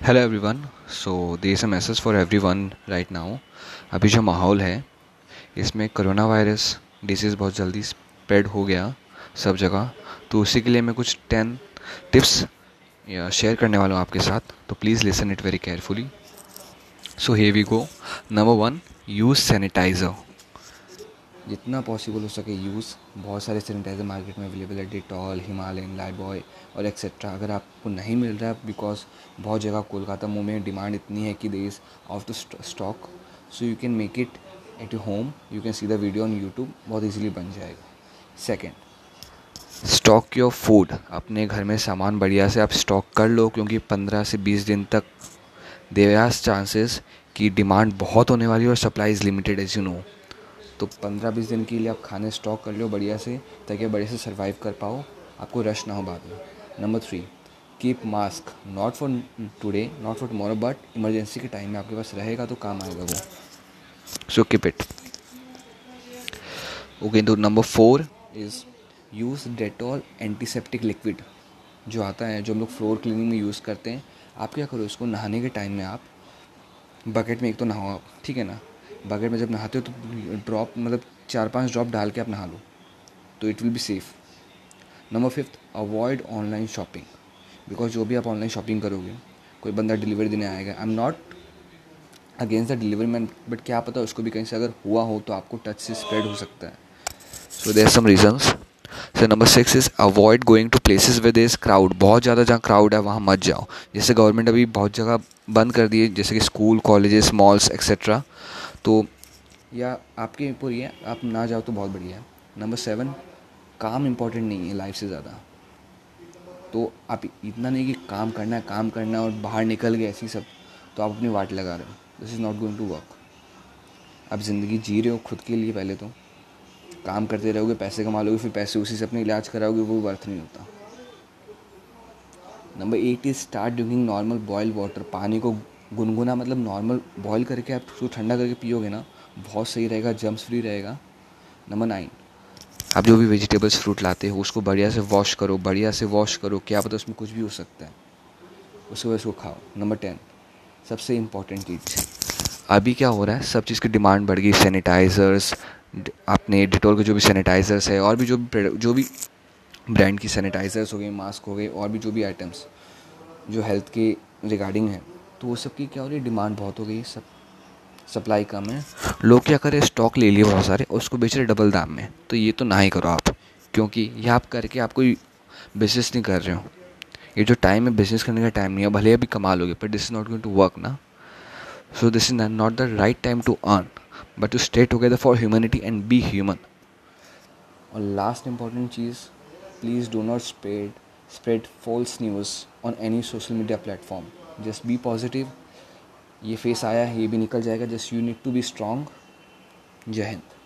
Hello everyone so there is a message for everyone right now अभी जो माहौल है, इसमें कोरोना वायरस डिसीज़ बहुत जल्दी स्प्रेड हो गया सब जगह। तो उसी के लिए मैं कुछ टेन टिप्स शेयर करने वाला हूँ आपके साथ। तो please listen it very carefully so here we go number one use sanitiser जितना पॉसिबल हो सके यूज़ बहुत सारे सैनिटाइज़र मार्केट में अवेलेबल है डिटॉल हिमालयन लाइबॉय और एक्सेट्रा अगर आपको नहीं मिल रहा है बिकॉज़ बहुत जगह कोलकाता मुंबई में डिमांड इतनी है कि they is off the stock so you can make it at you home you can see the video on YouTube बहुत ईजिली बन जाएगा। सेकेंड स्टॉक योर फ़ूड अपने घर में सामान बढ़िया से आप स्टॉक कर लो, क्योंकि पंद्रह से बीस दिन तक देर चांसेस कि डिमांड बहुत होने वाली है और supply is limited as you know तो पंद्रह बीस दिन के लिए आप खाने स्टॉक कर लो बढ़िया से, ताकि आप बढ़िया से सर्वाइव कर पाओ। आपको रश ना हो बाद में। Number three keep mask not for today not for tomorrow but emergency के टाइम में आपके पास रहेगा तो काम आएगा वो। सो कीप इट ओके तो number four is use Dettol antiseptic liquid जो आता है, जो हम लोग फ्लोर क्लीनिंग में यूज़ करते हैं। आप क्या करो, इसको नहाने के टाइम में आप बकेट में एक तो नहाओ आप, ठीक है ना? बकेट में जब नहाते हो तो ड्रॉप मतलब चार पाँच ड्रॉप डाल के आप नहा लो तो it will be safe number fifth avoid online shopping because जो भी आप ऑनलाइन शॉपिंग करोगे, कोई बंदा डिलीवरी देने आएगा. I am not against the delivery man but क्या पता उसको भी कहीं से अगर हुआ हो तो आपको टच से स्प्रेड हो सकता है. So there some reasons so number six is avoid going to places with is crowd बहुत ज़्यादा जहाँ क्राउड है, वहाँ मत जाओ. जैसे गवर्नमेंट अभी बहुत जगह बंद कर दिए जैसे कि स्कूल कॉलेजेस मॉल्स एक्सेट्रा तो या आपके ऊपर ही है आप ना जाओ तो बहुत बढ़िया है। नंबर सेवन काम इम्पोर्टेंट नहीं है लाइफ से ज़्यादा। तो आप इतना नहीं कि काम करना है, काम करना है और बाहर निकल गए ऐसी सब तो आप अपनी वाट लगा रहे हो। This is not going to work आप ज़िंदगी जी रहे हो खुद के लिए पहले तो। काम करते रहोगे, पैसे कमा लोगे, फिर पैसे उसी से अपने इलाज कराओगे, वो वर्थ नहीं होता। Number eight is start drinking normal boil water पानी को गुनगुना मतलब नॉर्मल बॉयल करके आप उसको ठंडा करके पियोगे ना, बहुत सही रहेगा जम्स फ्री रहेगा। नंबर नाइन आप जो भी वेजिटेबल्स फ्रूट लाते हो, उसको बढ़िया से वॉश करो, बढ़िया से वॉश करो, क्या पता उसमें कुछ भी हो सकता है। उसको उसको खाओ। नंबर टेन सबसे इंपॉर्टेंट चीज़। अभी क्या हो रहा है, सब चीज़ की डिमांड बढ़ गई सैनिटाइज़र्स अपने डिटोल के जो भी सैनिटाइज़र्स है, और भी जो भी जो भी ब्रांड की सैनिटाइज़र्स हो गए मास्क हो गए और भी जो भी आइटम्स जो हेल्थ के रिगार्डिंग है तो वो सब की क्या हो रही है? डिमांड बहुत हो गई, सब सप्लाई कम है। लोग क्या करें स्टॉक ले लिए बहुत सारे और उसको बेच रहे डबल दाम में। तो ये तो ना ही करो आप, क्योंकि ये आप करके आप कोई बिज़नेस नहीं कर रहे हो। ये जो टाइम है बिज़नेस करने का टाइम नहीं है। भले अभी कमा लोगे but this is not going to work ना। So this is not the right time to earn but to stay together for humanity and be human और last important cheese please do not spread spread false news on any social media platform just be positive, ये face आया है, ये भी निकल जाएगा, just you need to be strong जय हिंद।